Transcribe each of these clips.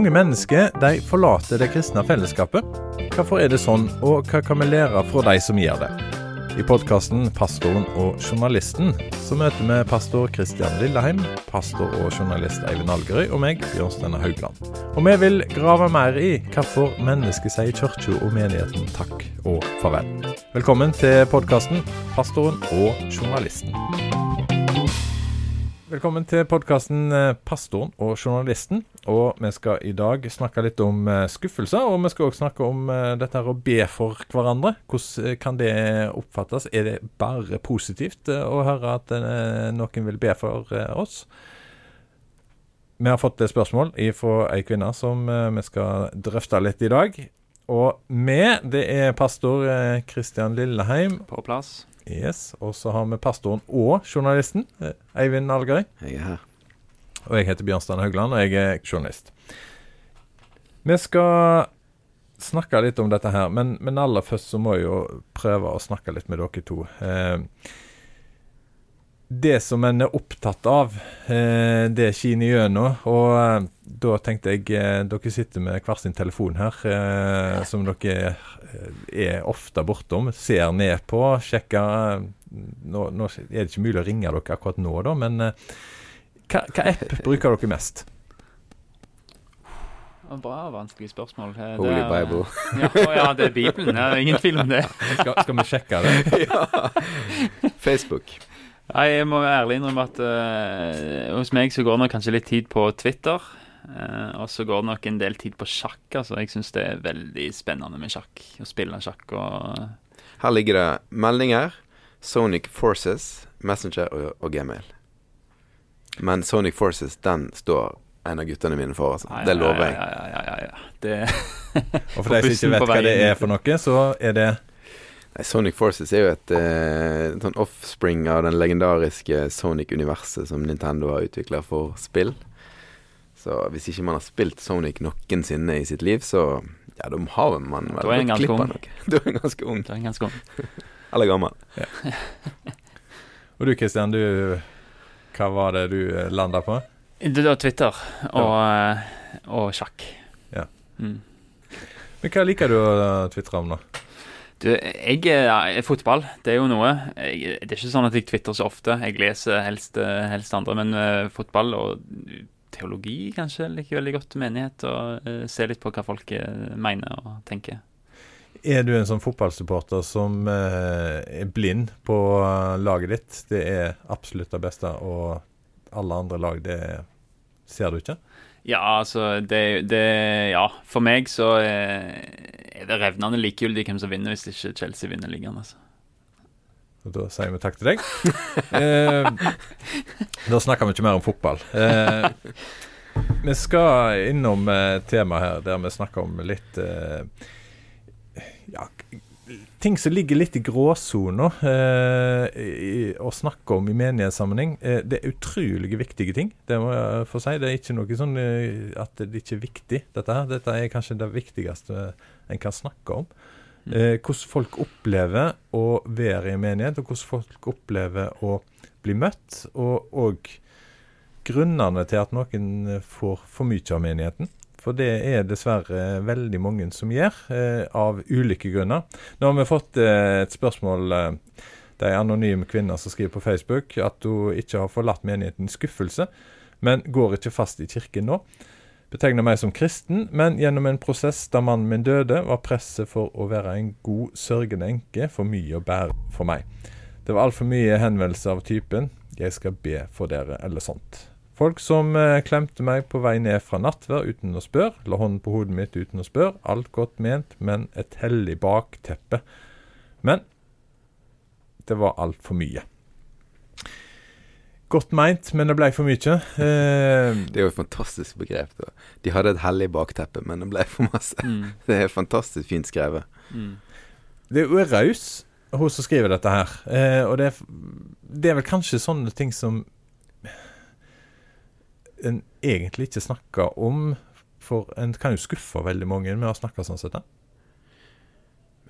Mange mennesker de forlater det kristne fellesskapet. Hvorfor er det sånn, og hva kan vi lære fra de som gjør det? I podkasten 'Pastoren og journalisten' så møter vi pastor Kristian Lilleheim, pastor og journalist Eivind Algerøy og meg, Bjørnsteinar Haugland. Og vi vil grave mer i hvorfor mennesket sier kirka og menigheten takk og farvel. Velkommen til podkasten 'Pastoren og journalisten'. Velkommen til podkasten 'Pastoren og journalisten'. Og vi skal i dag snakke litt om eh, skuffelser, og vi skal også snakke om eh, dette her å be for hverandre. Hvordan eh, kan det oppfattes? Er det bare positivt å høre at noen vil be for oss? Vi har fått et spørsmål fra ei kvinne som vi skal drøfte litt i dag. Og vi, det er pastor Kristian Lilleheim. På plass. Yes, Og så har vi pastoren og journalisten, eh, Eivind Algerøy. Jeg er her. Og jeg heter Bjørnstein Haugland, og jeg er journalist. Vi skal snakke litt om dette her, men, men, aller først så må jeg jo prøve å snakke litt med dere to. Eh, det som en er opptatt av, eh, det skinner gjennom. Og eh, da tenkte jeg eh, Dere sitter med hver sin telefon her, eh, som dere er ofte bortom. Ser ned på, sjekker nå, nå, er det ikke mulig å ringe dere akkurat nå, da, men hva, hva app bruker dere mest? Bra, vanskelig spørsmål. Det Holy Bible. ja, ja, det er Bibelen. Det er ingen tvil om det. Skal, skal vi sjekke det? ja. Facebook. Nei, Jeg må ærlig innrømme at uh, hos meg så går det nok kanskje litt tid på Twitter. Uh, og så går det nok en del tid på sjakk. altså Jeg syns det er veldig spennende med sjakk. Å spille sjakk og Her ligger det meldinger, Sonic Forces, Messenger og, og Gmail. Men Sonic Forces, den står en av guttene mine for. Altså. Ja, ja, det lover jeg. Ja, ja, ja, ja, Det og for de som ikke vet hva det er for noe, så er det Sonic Forces er jo et eh, sånn offspring av den legendariske Sonic-universet som Nintendo har utvikla for spill. Så hvis ikke man har spilt Sonic noensinne i sitt liv, så ja, da har man vel gått glipp av noe. Du er ganske ung. Du er ganske ung. Eller gammel. Ja. Og du Kristian, du Hva var det du eh, landa på? Det var Twitter og, ja. Eh, og sjakk. Ja. Mm. Men hva liker du å tvitre om, da? Du, jeg er fotball. Det er jo noe. Jeg, det er ikke sånn at jeg twitter så ofte. Jeg leser helst, helst andre, men uh, fotball og teologi kanskje liker veldig godt menighet. Og uh, ser litt på hva folk uh, mener og tenker. Er du en sånn fotballsupporter som er blind på laget ditt? Det er absolutt det beste, og alle andre lag, det ser du ikke? Ja, altså det, det Ja, for meg så er det revnende likegyldig hvem som vinner, hvis ikke Chelsea vinner ligaen. Altså. Og da sier vi takk til deg. eh, da snakker vi ikke mer om fotball. Eh, vi skal innom eh, tema her der vi snakker om litt eh, ja, ting som ligger litt i gråsona eh, å snakke om i menighetssammenheng. Eh, det er utrolig viktige ting. Det må jeg få si. Det er ikke noe sånn eh, at det ikke er viktig, dette her. Dette er kanskje det viktigste en kan snakke om. Mm. Eh, hvordan folk opplever å være i menighet, og hvordan folk opplever å bli møtt. Og, og grunnene til at noen får for mye av menigheten. For det er dessverre veldig mange som gjør, eh, av ulike grunner. Nå har vi fått eh, et spørsmål eh, Det er en anonym kvinne som skriver på Facebook at hun ikke har forlatt menigheten i skuffelse, men går ikke fast i kirken nå. Betegner meg som kristen, men gjennom en prosess da mannen min døde, var presset for å være en god sørgende enke for mye å bære for meg. Det var altfor mye henvendelser av typen 'jeg skal be for dere' eller sånt. Folk som eh, klemte meg på vei ned fra nattverd uten å spørre, la hånden på hodet mitt uten å spørre. Alt godt ment, men et hellig bakteppe. Men det var altfor mye. Godt meint, men det ble for mye. Eh, det er jo et fantastisk begrep. da. De hadde et hellig bakteppe, men det ble for masse. Mm. Det er fantastisk fint skrevet. Mm. Det er jo raus, hun som skriver dette her. Eh, og det er, det er vel kanskje sånne ting som en egentlig ikke snakker om. For en kan jo skuffe veldig mange med å snakke sånn sett. da.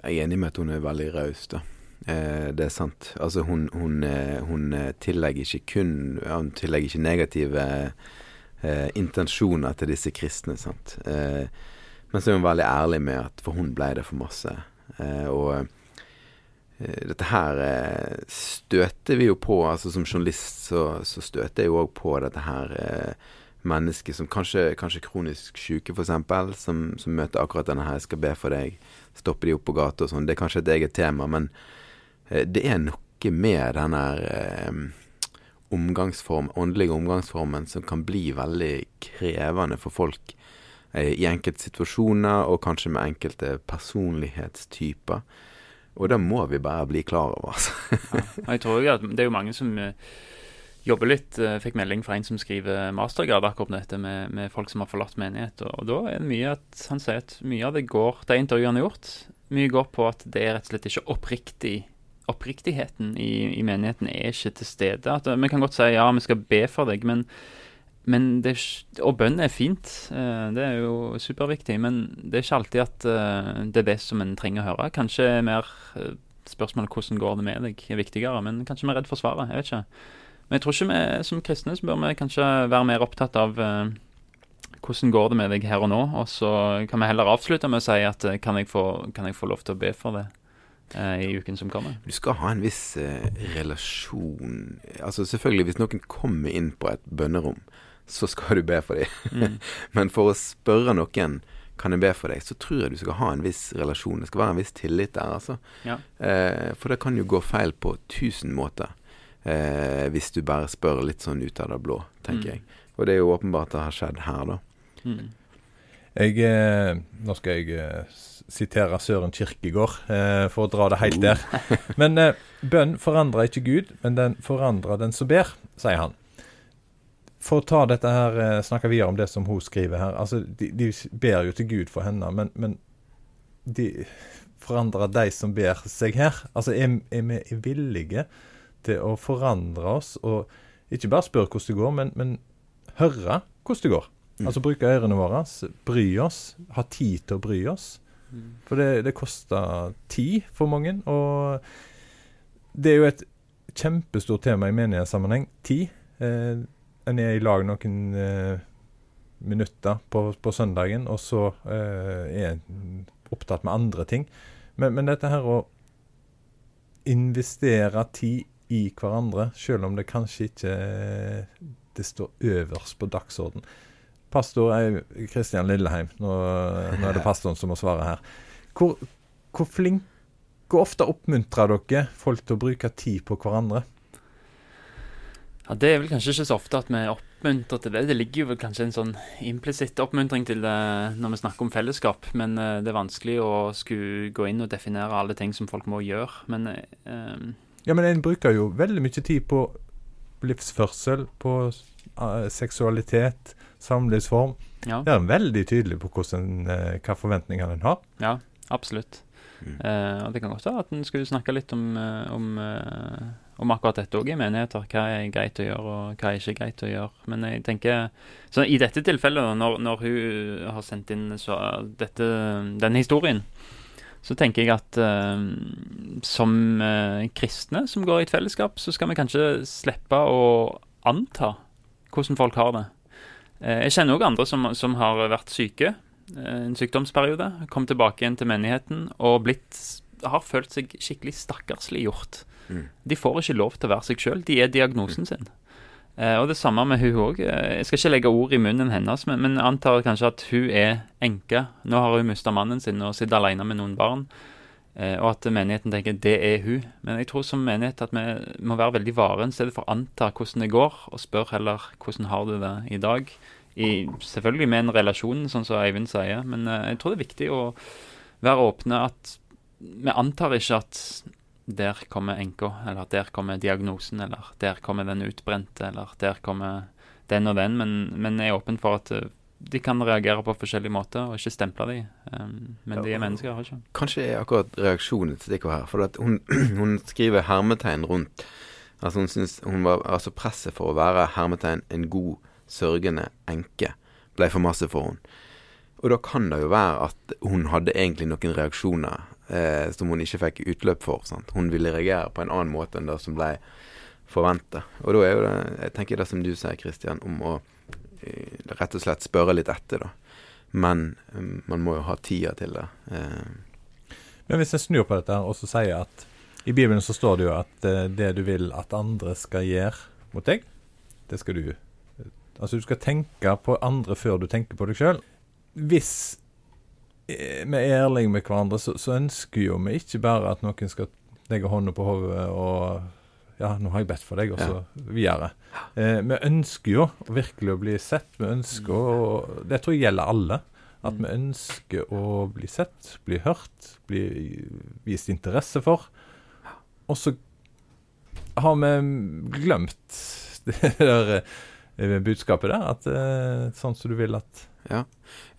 Jeg er enig med at hun er veldig raus, da. Eh, det er sant. Altså, hun, hun, eh, hun, tillegger ikke kun Hun tillegger ikke negative eh, intensjoner til disse kristne. sant? Eh, men så er hun veldig ærlig med at for hun ble det for masse. Eh, og eh, dette her eh, støter vi jo på. altså Som journalist så, så støter jeg jo òg på dette her eh, mennesket som kanskje, kanskje kronisk syke, f.eks., som, som møter akkurat denne her 'jeg skal be for deg', stoppe de opp på gata og sånn. Det er kanskje et eget tema, men eh, det er noe med den her eh, omgangsform, åndelige omgangsformen som kan bli veldig krevende for folk eh, i enkelte situasjoner, og kanskje med enkelte personlighetstyper. Og det må vi bare bli klar over, altså. Ja. Jeg tror jo at det er jo mange som eh, jobber litt. eh, Fikk melding fra en som skriver mastergrad akkurat dette med, med folk som har forlatt menighet. Og, og da er det mye at han sier at mye av det går De intervjuene han har gjort, mye går på at det er rett og slett ikke oppriktig Oppriktigheten i, i menigheten er ikke til stede. At, vi kan godt si ja, vi skal be for deg, men det, og bønn er fint, eh, det er jo superviktig, men det er ikke alltid at eh, det er det som en trenger å høre. Kanskje er mer eh, spørsmålet hvordan går det med deg er viktigere, men kanskje vi er redd for svaret. Jeg vet ikke. Men jeg tror ikke vi som kristne så bør vi kanskje være mer opptatt av hvordan går det med deg her og nå, og så kan vi heller avslutte med å si at kan jeg få, kan jeg få lov til å be for det i uken som kommer? Du skal ha en viss eh, relasjon Altså selvfølgelig, hvis noen kommer inn på et bønnerom, så skal du be for dem. Mm. Men for å spørre noen kan jeg be for deg, så tror jeg du skal ha en viss relasjon. Det skal være en viss tillit der, altså. Ja. Eh, for det kan jo gå feil på tusen måter. Eh, hvis du bare spør litt sånn ut av det blå, tenker Mm. jeg. Og det er jo åpenbart det har skjedd her, da. Mm. Jeg, eh, nå skal jeg eh, sitere Søren Kirkegård eh, for å dra det helt der. Men eh, bønn forandrer ikke Gud, men den forandrer den som ber, sier han. For å ta dette her, eh, snakke videre om det som hun skriver her. Altså, de, de ber jo til Gud for henne, men, men de forandrer de som ber seg her. Altså, er, er vi villige til å forandre oss, og ikke bare spørre hvordan det går, men, men høre hvordan det går? Mm. Altså bruke ørene våre, bry oss, ha tid til å bry oss. Mm. For det, det koster tid for mange, og det er jo et kjempestort tema i menighetssammenheng. Tid. Eh, en er i lag noen eh, minutter på, på søndagen, og så eh, er en opptatt med andre ting. Men, men dette her å investere tid i hverandre, selv om det kanskje ikke eh, det står øverst på dagsorden. Pastor Kristian Lilleheim, nå, nå er det pastoren som må svare her. Hvor, hvor flink Hvor ofte oppmuntrer dere folk til å bruke tid på hverandre? Ja, Det er vel kanskje ikke så ofte at vi oppmuntrer til det. Det ligger jo vel kanskje en sånn implisitt oppmuntring til det når vi snakker om fellesskap, men eh, det er vanskelig å skulle gå inn og definere alle ting som folk må gjøre. Men um Ja, men en bruker jo veldig mye tid på livsførsel, på eh, seksualitet, samlivsform. ja, Det er en veldig tydelig på hvordan, eh, hva forventninger en har. ja, absolutt. Mm. Uh, og det kan godt være at en skulle snakke litt om, eh, om, eh, om akkurat dette òg i menigheter. Hva er greit å gjøre, og hva er ikke greit å gjøre. Men jeg tenker Så i dette tilfellet, når, når hun har sendt inn så, dette, denne historien, så tenker jeg at uh, som uh, kristne som går i et fellesskap, så skal vi kanskje slippe å anta hvordan folk har det. Uh, jeg kjenner òg andre som, som har vært syke en sykdomsperiode, kom tilbake igjen til menigheten og blitt, har følt seg skikkelig stakkarsliggjort. Mm. De får ikke lov til å være seg sjøl. De er diagnosen sin. Eh, og det samme med hun òg. Jeg skal ikke legge ord i munnen hennes, men, men antar kanskje at hun er enke. Nå har hun mista mannen sin og sitter alene med noen barn. Eh, og at menigheten tenker det er hun. Men jeg tror som menighet at vi må være veldig vare i stedet for å anta hvordan det går, og spør heller hvordan har du det i dag. I, selvfølgelig med en relasjon, sånn som Eivind sier, men eh, jeg tror det er viktig å være åpne at vi antar ikke at der kommer enka, eller der kommer diagnosen, eller der kommer den utbrente, eller der kommer den og den, men, men er åpen for at eh, de kan reagere på forskjellige måter, og ikke stemple de. Um, men de er mennesker, ikke Kanskje er akkurat reaksjonen til stikkord her. For hun, hun skriver hermetegn rundt Altså hun synes hun var, altså Presset for å være hermetegn en god, sørgende enke ble for masse for henne. Og da kan det jo være at hun hadde egentlig noen reaksjoner eh, som hun ikke fikk utløp for. Sant? Hun ville reagere på en annen måte enn det som ble forventa. Og da er jo det Jeg tenker det som du sier, Kristian, om å eh, rett og slett spørre litt etter, da. Men um, man må jo ha tida til det. Eh, Men hvis jeg snur på dette og så sier at i Bibelen så står det jo at eh, det du vil at andre skal gjøre mot deg, det skal du Altså du skal tenke på andre før du tenker på deg sjøl. Hvis eh, vi er ærlige med hverandre, så, så ønsker jo vi ikke bare at noen skal legge hånda på hodet og Ja, nå har jeg bedt for deg, og så videre. Eh, vi ønsker jo virkelig å bli sett. Vi ønsker å Det tror jeg gjelder alle. At vi ønsker å bli sett, bli hørt, bli vist interesse for. Og så har vi glemt det der eh, budskapet der. At eh, sånn som du vil at ja.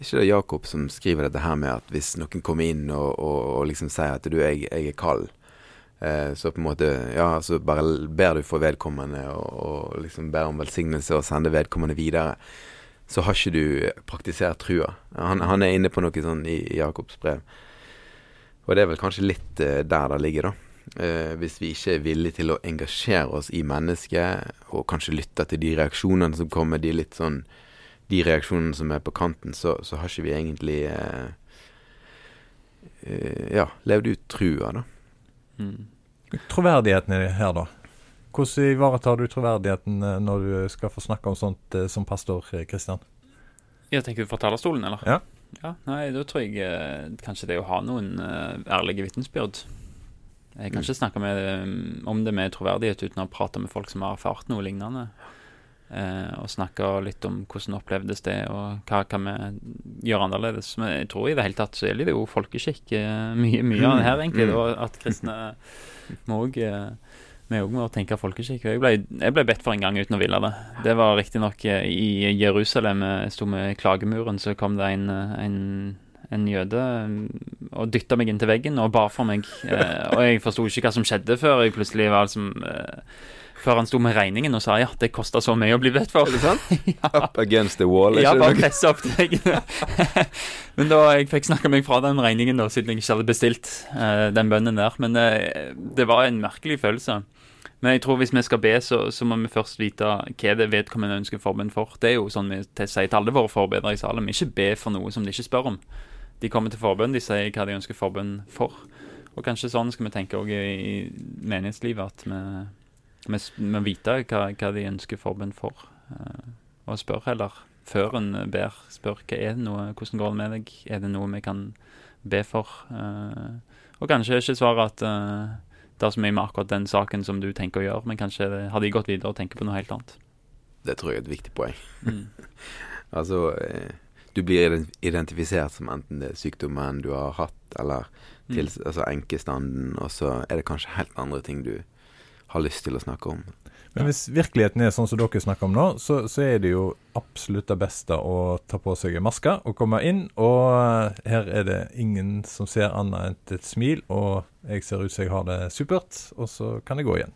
Ikke det Jakob som skriver dette her med at hvis noen kommer inn og, og, og liksom sier at du, jeg, jeg er kald, eh, så på en måte Ja, så bare ber du for vedkommende og, og liksom ber om velsignelse og sender vedkommende videre. Så har ikke du praktisert trua. Han, han er inne på noe sånn i Jakobs brev. Og det er vel kanskje litt eh, der det ligger, da. Eh, hvis vi ikke er villige til å engasjere oss i mennesket, og kanskje lytte til de reaksjonene som kommer, de litt sånn De reaksjonene som er på kanten, så, så har ikke vi egentlig eh, eh, Ja, levd ut trua, da. Mm. Troverdigheten er her, da. Hvordan ivaretar du troverdigheten eh, når du skal få snakke om sånt eh, som pastor Kristian? Jeg tenker fra talerstolen, eller? Ja. ja nei, da tror jeg eh, kanskje det å ha noen eh, ærlige vitnesbyrd. Jeg kan Mm. ikke snakke med, eh, om det med troverdighet uten å prate med folk som har erfart noe lignende. Eh, og snakke litt om hvordan opplevdes det, og hva kan vi gjøre annerledes. Men jeg tror i det hele tatt så gjelder det jo folkeskikk eh, mye, mye av det her, egentlig. Mm. Og at kristne må òg vi òg må tenke folkeskikk. Jeg ble, jeg ble bedt for en gang uten å ville det. Det var riktignok eh, i Jerusalem. Jeg sto med klagemuren, så kom det en, eh, en, en jøde eh, og dytta meg inntil veggen og ba for meg. Eh, og jeg forsto ikke hva som skjedde før jeg plutselig var liksom eh, Før han sto med regningen og sa ja, det kosta så mye å bli bedt for. Er det sant? Up against the wall. Ja, bare presse opp veggen. Men da jeg fikk snakka meg fra den regningen, da, siden jeg ikke hadde bestilt uh, den bønnen der. Men uh, det var en merkelig følelse. Men jeg tror hvis vi skal be, så, så må vi først vite hva det vedkommende ønsker forbønn for. Det er jo sånn vi sier til alle våre forbedere i Salem. Ikke be for noe som de ikke spør om. De kommer til forbønn, de sier hva de ønsker forbønn for. Og kanskje sånn skal vi tenke òg i, i menighetslivet, at vi, vi, må vite hva, hva de ønsker forbund for. eh, og spør heller, før en ber, spør hva er det noe, hvordan går det med deg, er det noe vi kan be for? Eh, og kanskje ikke svare at eh, det er så mye med akkurat den saken som du tenker å gjøre, men kanskje har de gått videre og tenker på noe helt annet. Det tror jeg er et viktig poeng. Mm. Altså, du blir identifisert som enten det er sykdommen du har hatt, eller til, Mm. altså enkestanden, og så er det kanskje helt andre ting du har lyst til å snakke om. Men hvis virkeligheten er sånn som dere snakker om nå, så, så er det jo absolutt det beste å ta på seg en maske og komme inn. Og her er det ingen som ser annet enn et smil, og jeg ser ut som jeg har det supert, og så kan jeg gå igjen.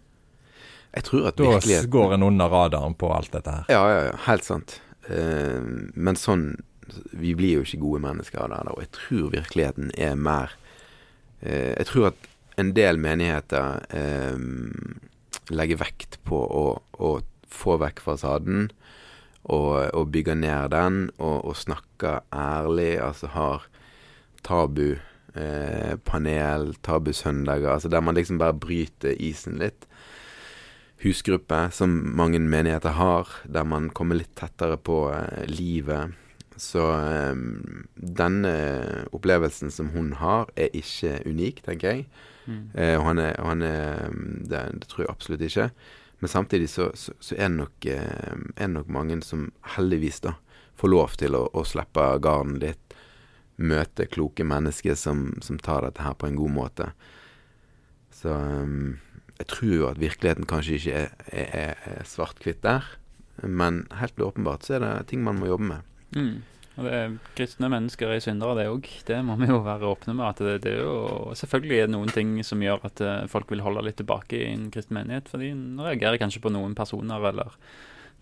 Jeg tror at Da virkeligheten går en under radaren på alt dette her. Ja, ja, ja, helt sant. Uh, men sånn Vi blir jo ikke gode mennesker av det. Og jeg tror virkeligheten er mer uh, Jeg tror at en del menigheter eh, legger vekt på å, å få vekk fasaden og, og bygge ned den, og, og snakke ærlig. Altså har tabu eh, panel, tabusøndager, altså der man liksom bare bryter isen litt husgruppe, som mange menigheter har, der man kommer litt tettere på eh, livet. Så eh, denne opplevelsen som hun har, er ikke unik, tenker jeg. Mm. Eh, og han er, og han er det, det tror jeg absolutt ikke. Men samtidig så, så, så er, det nok, eh, er det nok mange som heldigvis da får lov til å, å slippe garden litt. Møte kloke mennesker som, som tar dette her på en god måte. Så um, jeg tror jo at virkeligheten kanskje ikke er, er, er svart-hvitt der. Men helt åpenbart så er det ting man må jobbe med. Mm. Det er Kristne mennesker er syndere, det òg. Det må vi jo være åpne med. at det, det er jo Selvfølgelig er det noen ting som gjør at eh, folk vil holde litt tilbake i en kristen menighet. For de reagerer kanskje på noen personer eller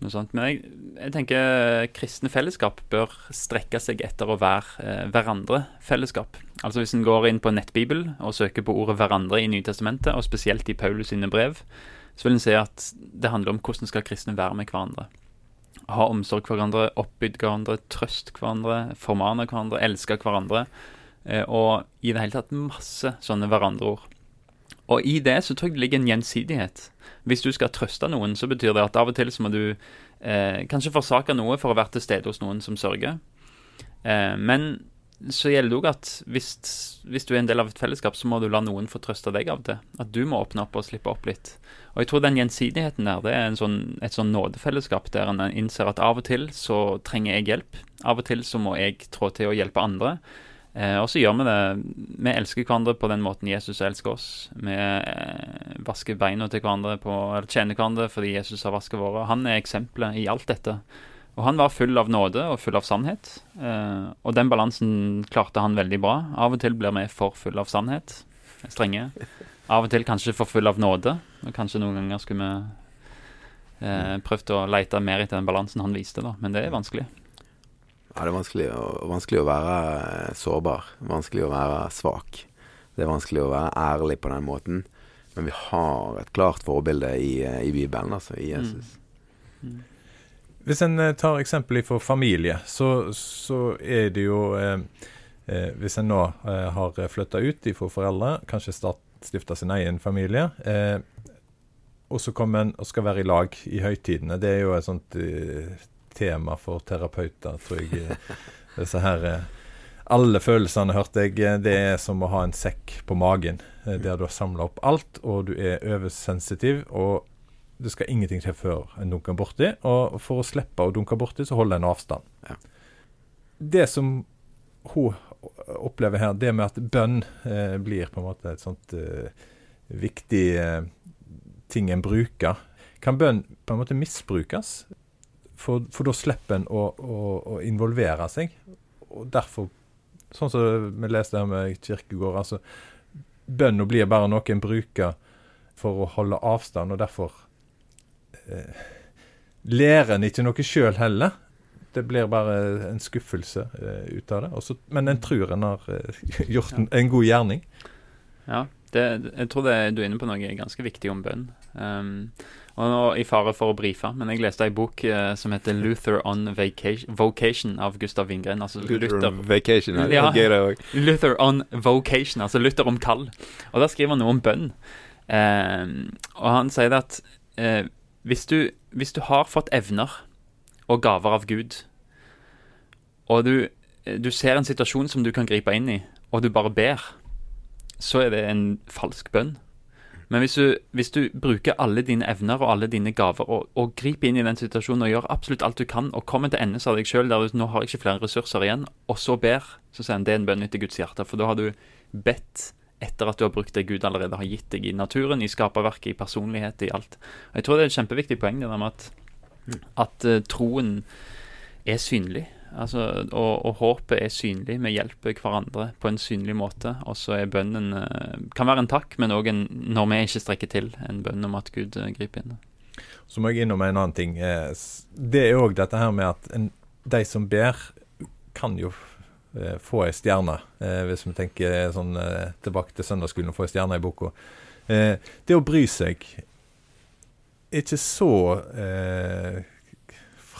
noe sånt. Men jeg, jeg tenker kristne fellesskap bør strekke seg etter å være eh, hverandre-fellesskap. Altså Hvis en går inn på nettbibel og søker på ordet 'hverandre' i Nytestamentet, og spesielt i Paulus sine brev, så vil en se at det handler om hvordan skal kristne være med hverandre. Ha omsorg for hverandre, oppbygd hverandre, trøst hverandre, formane hverandre, elske hverandre. Eh, og i det hele tatt masse sånne hverandreord. Og i det så tror jeg det ligger en gjensidighet. Hvis du skal trøste noen, så betyr det at av og til så må du eh, kanskje forsake noe for å være til stede hos noen som sørger. Eh, men så gjelder det òg at hvis, hvis, du er en del av et fellesskap, så må du la noen få trøste deg av det. At du må åpne opp og slippe opp litt. Og jeg tror den gjensidigheten der, det er sånn, et sånn nådefellesskap der en innser at av og til så trenger jeg hjelp. Av og til så må jeg trå til å hjelpe andre. Eh, og så gjør vi det. Vi elsker hverandre på den måten Jesus elsker oss. Vi eh, vasker beina til hverandre, på, eller tjener hverandre fordi Jesus har vasket våre. Han er eksempelet i alt dette. Og han var full av nåde og full av sannhet. Eh, og den balansen klarte han veldig bra. Av og til blir vi for full av sannhet. Strenge. Av og til kanskje for full av nåde. Og kanskje noen ganger skulle vi eh, prøvd å lete mer etter den balansen han viste, da. Men det er vanskelig. Ja, det er vanskelig vanskelig å være eh, sårbar. Vanskelig å være svak. Det er vanskelig å være ærlig på den måten. Men vi har et klart forbilde i, eh, i Bibelen, altså i Jesus. Mm. Mm. Hvis en eh, tar eksempel for familie, så, så, er det jo eh, Hvis en nå eh, har flytta ut for foreldre, kanskje stifta sin egen familie, eh, og så kommer en og skal være i lag i høytidene. Det er jo et sånt tema for terapeuter, tror jeg. Disse her eh, Alle følelsene, hørte jeg, eh, det er som å ha en sekk på magen. Eh, der du har samla opp alt, og du er oversensitiv. og det skal ingenting til før en dunker borti. Og for å slippe å dunke borti, så holder en avstand. Ja. Det som hun opplever her, det med at bønn eh, blir på en måte et sånt eh, viktig eh, ting en bruker. Kan bønn på en måte misbrukes? For, for da slipper en å, å, å, involvere seg. Og derfor, sånn som vi leste her med Kirkegård, altså Bønna blir bare noe en bruker for å holde avstand, og derfor lærer en ikke noe sjøl heller. Det blir bare en skuffelse eh, ut av det. Også, men en tror en har eh, gjort en, en, god gjerning. Ja, det, jeg tror det, du er inne på noe ganske viktig om bønn. Um, og nå i fare for å brife, men jeg leste ei bok uh, som heter 'Luther on Vacation', Vocation av Gustav Wingren. Altså Luther, Luther on Vacation, ja, ja, Luther on Vocation, altså Luther om kall. Og der skriver han noe om bønn. Um, og han sier det at uh, hvis, du, hvis, du, har fått evner og gaver av Gud, og du, du ser en situasjon som du kan gripe inn i, og du bare ber, så er det en falsk bønn. Men hvis du, hvis du, bruker alle dine evner og alle dine gaver og, og, griper inn i den situasjonen og gjør absolutt alt du kan, og kommer til endes av deg sjøl der du nå har ikke flere ressurser igjen, og så ber, så sier han det er en bønn etter Guds hjerte. For da har du bedt etter at du har brukt det Gud allerede har gitt deg i naturen, i skaperverket, i personlighet, i alt. Og Jeg tror det er et kjempeviktig poeng det der med at, at uh, troen er synlig. Altså, og, og, håpet er synlig. Vi hjelper hverandre på en synlig måte. Og så er bønnen eh, Kan være en takk, men òg når vi ikke strekker til, en bønn om at Gud eh, griper inn. Så må jeg innom en annen ting. Det er òg dette her med at en, de som ber, kan jo få ei stjerne. Hvis vi tenker sånn tilbake til søndagsskolen og få ei stjerne i boka. Det å bry seg ikke så eh,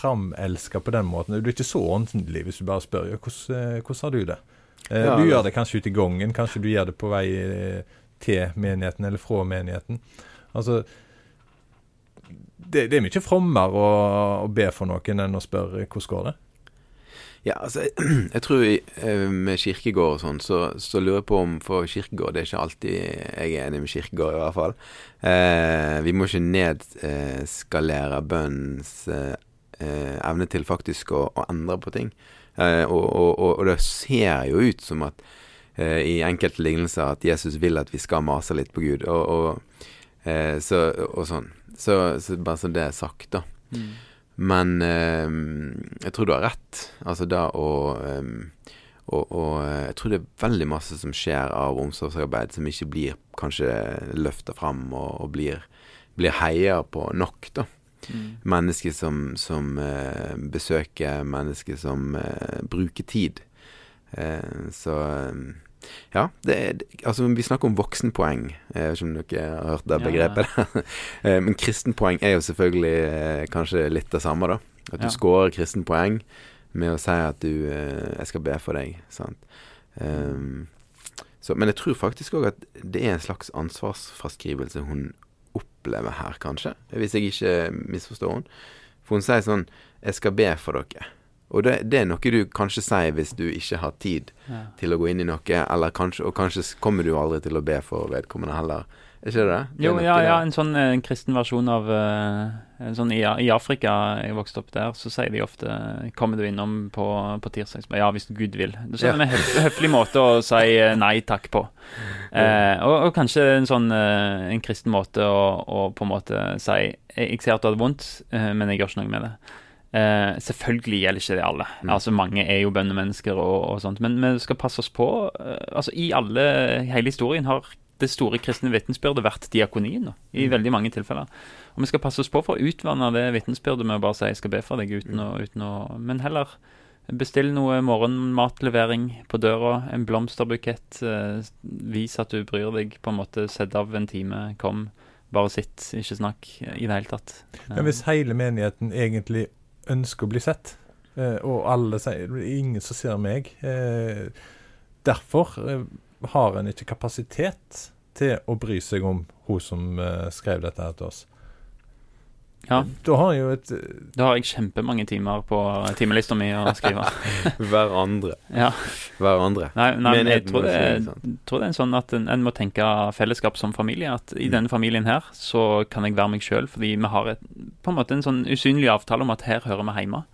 framelska på den måten. Du er ikke så åndelig hvis du bare spør ja, hvordan, eh, hvordan har du det. Eh, ja, du gjør det kanskje ute i gangen, kanskje du gjør det på vei eh, til menigheten eller fra menigheten. Altså, det, det er mye frommere å, å, be for noen enn å spørre hvordan går det. Ja, altså, jeg tror med kirkegård og sånn, så, så, lurer jeg på om For kirkegård det er ikke alltid jeg er enig med kirkegård, i hvert fall. Eh, vi må ikke nedskalere bønnens eh, eh, evne til faktisk å, å, endre på ting. Eh, og, og, og, det ser jo ut som at eh, i enkelte lignelser at Jesus vil at vi skal mase litt på Gud, og, eh, så, og sånn. Så, så, bare så det er sagt, da. Mm. Men eh, jeg tror du har rett. Altså da å og, og, jeg tror det er veldig masse som skjer av omsorgsarbeid som ikke blir kanskje løfta fram og, og, blir, blir heia på nok, da. Mm. Mennesker som, som eh, besøker, mennesker som eh, bruker tid. Eh, så ja, det altså vi snakker om voksenpoeng. Jeg vet ikke om dere har hørt det begrepet. Ja. Men kristenpoeng er jo selvfølgelig kanskje litt det samme, da. At du Ja. scorer kristenpoeng med å si at du eh, 'Jeg skal be for deg'. Sant? Um, så, men jeg tror faktisk òg at det er en slags ansvarsfraskrivelse hun opplever her, kanskje. Hvis jeg ikke misforstår henne. For hun sier sånn 'Jeg skal be for dere'. Og det, det er noe du kanskje sier hvis du ikke har tid Ja. til å gå inn i noe, eller kanskje, og kanskje kommer du aldri til å be for vedkommende heller. Er ikke det det? Jo, ja, ja, en sånn eh, en kristen versjon av eh, en sånn i, I Afrika, jeg vokste opp der, så sier de ofte 'Kommer du innom på, på tirsdag?' Ja, hvis Gud vil. Det er sånn Ja. en høf, høflig måte å si eh, nei takk på. Eh, og, og kanskje en sånn en kristen måte å, å på en måte si 'Jeg, ser at du har det vondt, men jeg gjør ikke noe med det'. Eh, selvfølgelig gjelder ikke det alle. Mm. Altså Mange er jo bøndemennesker og, og sånt, men vi skal passe oss på. eh, altså I alle, hele historien har det store kristne vitensbyrdet vært diakonien, da, i Mm. veldig mange tilfeller. Og vi skal passe oss på for å utvanne det vitensbyrdet med å bare si 'jeg skal be for deg', uten, å, uten å Men heller bestill noe morgenmatlevering på døra, en blomsterbukett. Eh, vis at du bryr deg, på en måte. Sett av en time, kom. Bare sitt, ikke snakk eh, i det hele tatt. Men hvis hele menigheten egentlig ønsker å bli sett, eh, og alle sier det er ingen som ser meg eh, Derfor eh, har en ikke kapasitet til å bry seg om hun som skrev dette her til oss. Ja, Da har jeg jo et da har jeg kjempemange timer på timelista mi å skrive. Hverandre. Ja. Hverandre. Nei, nei men jeg tror det, si, er, tror det er en sånn at en, en må tenke fellesskap som familie. At i Mm. denne familien her så kan jeg være meg sjøl, fordi vi har et, på en måte en sånn usynlig avtale om at her hører vi hjemme.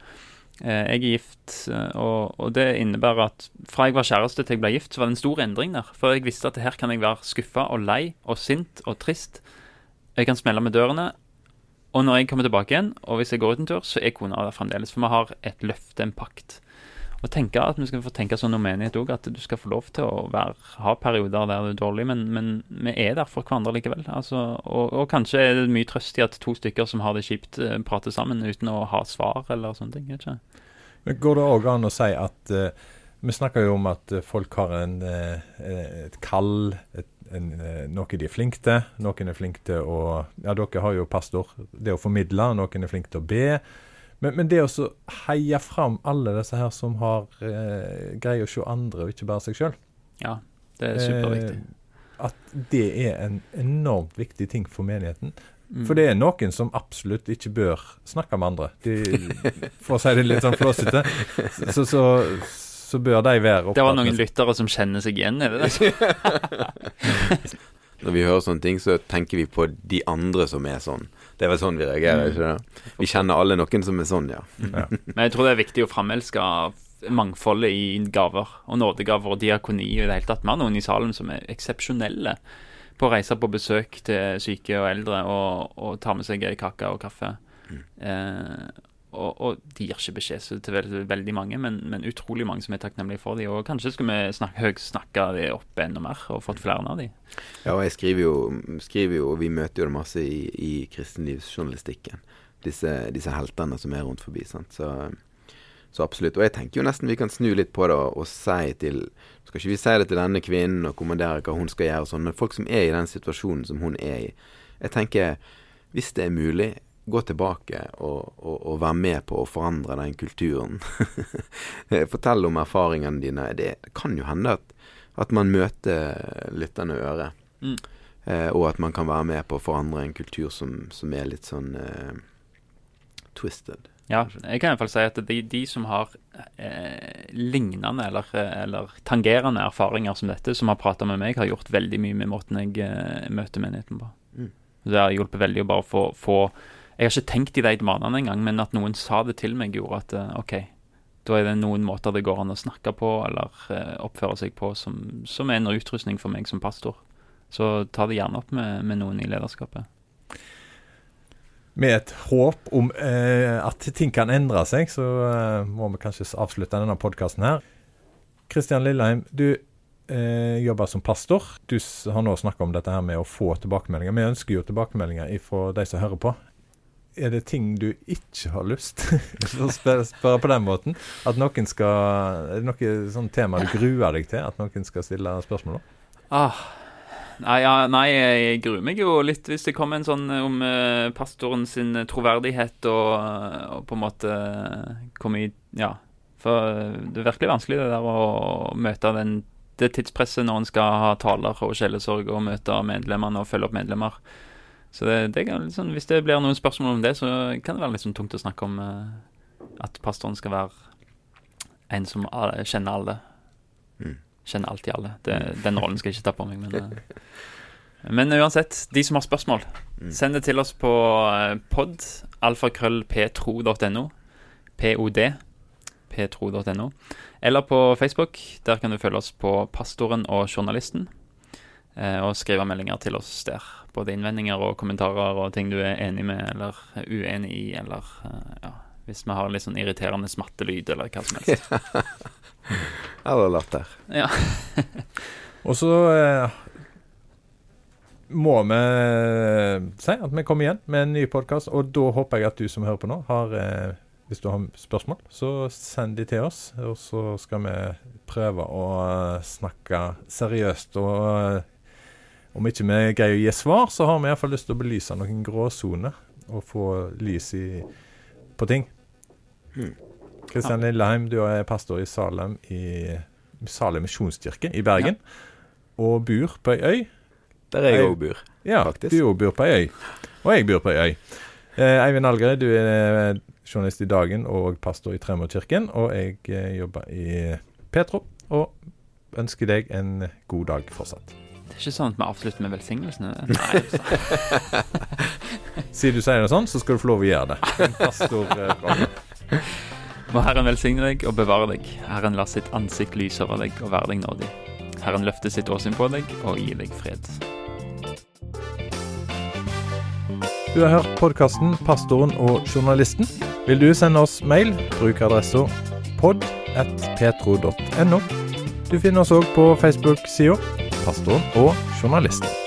Eh, jeg er gift, eh, og, og det innebærer at fra jeg var kjæreste til jeg ble gift, så var det en stor endring der. For jeg visste at her kan jeg være skuffa og lei og sint og trist. Jeg kan smelle med dørene. Og når jeg kommer tilbake igjen, og hvis jeg går ut en tur, så er kona der fremdeles. For vi har et løfte, en pakt. Og tenke at vi skal få tenke sånn om menighet òg, at du skal få lov til å være, ha perioder der du er dårlig, men, men vi er der for hverandre likevel. Altså, og, og kanskje er det mye trøst i at to stykker som har det kjipt, eh, prater sammen uten å ha svar eller sånne ting. ikke? Men Går det òg an å si at uh, Vi snakker jo om at folk har en, uh, et kall, et, en, eh, noe de er flinke til. Noen er flinke til å Ja, dere har jo pastor. Det å formidle. Noen er flinke til å be. Men, men det å heie fram alle disse her som har eh, greier å se andre, og ikke bare seg sjøl, Ja, det er superviktig. at det er en enormt viktig ting for menigheten. Mm. For det er noen som absolutt ikke bør snakke med andre. De, for å si det litt sånn flåsete, så, så, så bør de være Det var noen lyttere som kjenner seg igjen, i det? Når vi hører sånne ting, så tenker vi på de andre som er sånn. Det er vel sånn vi reagerer, Mm. ikke det? Vi kjenner alle noen som er sånn, ja. Men jeg tror det er viktig å framelske mangfoldet i gaver, og nådegaver og diakoni og i det hele tatt. Vi har noen i salen som er eksepsjonelle på å reise på besøk til syke og eldre og, og ta med seg kake og kaffe. Eh, og, og de gir ikke beskjed til veldig, veldig mange, men, men utrolig mange som er takknemlige for de, Og kanskje skulle vi snakke, høgsnakke de opp enda mer og fått flere av dem. Ja, og jeg skriver jo, skriver jo og vi møter jo det masse i, i kristenlivsjournalistikken. Disse, disse heltene som er rundt forbi. sant? Så, så absolutt. Og jeg tenker jo nesten vi kan snu litt på det og, og si til Skal ikke vi si det til denne kvinnen og kommandere hva hun skal gjøre og sånn, men folk som er i den situasjonen som hun er i. Jeg tenker, hvis det er mulig, gå tilbake og, og, og være med på å forandre den kulturen. Fortell om erfaringene dine. Det, kan jo hende at, at man møter lyttende øre. Mm. Eh, og at man kan være med på å forandre en kultur som, som er litt sånn eh, twisted. Ja, jeg kan i hvert fall si at de, de som har eh, lignende eller, eller tangerende erfaringer som dette, som har prata med meg, har gjort veldig mye med måten jeg eh, møter menigheten på. Mm. Det har hjulpet veldig å bare få, få Jeg har ikke tenkt i de månedene engang, men at noen sa det til meg, gjorde at eh, OK, da er det noen måter det går an å snakke på eller eh, oppføre seg på som, som er en utrustning for meg som pastor. Så ta det gjerne opp med, med noen i lederskapet. Med et håp om eh, at ting kan endre seg, så eh, må vi kanskje avslutte denne podkasten her. Kristian Lilleheim, du eh, jobber som pastor. Du har nå snakka om dette her med å få tilbakemeldinger. Vi ønsker jo tilbakemeldinger fra de som hører på. Er det ting du ikke har lyst til å spørre, spørre på den måten? At noen skal Er det noe sånn tema du gruer deg til? At noen skal stille spørsmål om? Ah, Nei, ja, nei, jeg gruer meg jo litt hvis det kommer en sånn eh, om eh, pastoren sin troverdighet og, og på en måte komme i Ja. For det er virkelig vanskelig det der å møte den, det tidspresset når en skal ha taler og sjelesorg og møte medlemmene og følge opp medlemmer. Så det, det liksom, hvis det blir noen spørsmål om det, så kan det være litt sånn tungt å snakke om uh, at pastoren skal være en som alle, kjenner alle. Mm. Kjenner alltid alle. Det, den rollen skal jeg ikke ta på meg, men uh, Men uansett, de som har spørsmål, Mm. send det til oss på uh, pod alfakrøllptro.no. POD p3.no. Eller på Facebook. Der kan du følge oss på Pastoren og Journalisten. Eh, og skrive meldinger til oss der. Både innvendinger og kommentarer og ting du er enig med eller er uenig i, eller eh, ja, hvis vi har litt sånn irriterende smattelyd eller hva som helst. Eller latter. Ja. Og så eh, må vi si at vi kommer igjen med en ny podkast, og da håper jeg at du som hører på nå, har eh, Hvis du har spørsmål, så send de til oss, og så skal vi prøve å eh, snakke seriøst. Og eh, om ikke vi greier å gi svar, så har vi iallfall lyst til å belyse noen gråsoner og få lys i, på ting. Hmm. Kristian Lilleheim, du er pastor i Salem i Salem misjonskirke i Bergen. Og bor på ei øy. Der jeg òg bor. Ja, Faktisk. du bor på ei øy. Og jeg bor på ei øy. Eh, Eivind Algerøy, du er journalist i Dagen og pastor i Tremorkirken. Og jeg eh, jobber i Petro og ønsker deg en god dag fortsatt. Ikke sånn at vi avslutter med velsignelsene. Nei, Siden du sier det sånn, så skal du få lov å gjøre det. Pastor, eh. Må Herren velsigne deg og bevare deg. Herren la sitt ansikt lyse over deg og være deg nådig. Herren løfter sitt åsyn på deg og gir deg fred. Du har hørt podkasten 'Pastoren og journalisten'. Vil du sende oss mail, bruk adressa pod.petro.no. Du finner oss òg på Facebook-sida 'Pastoren og journalisten'.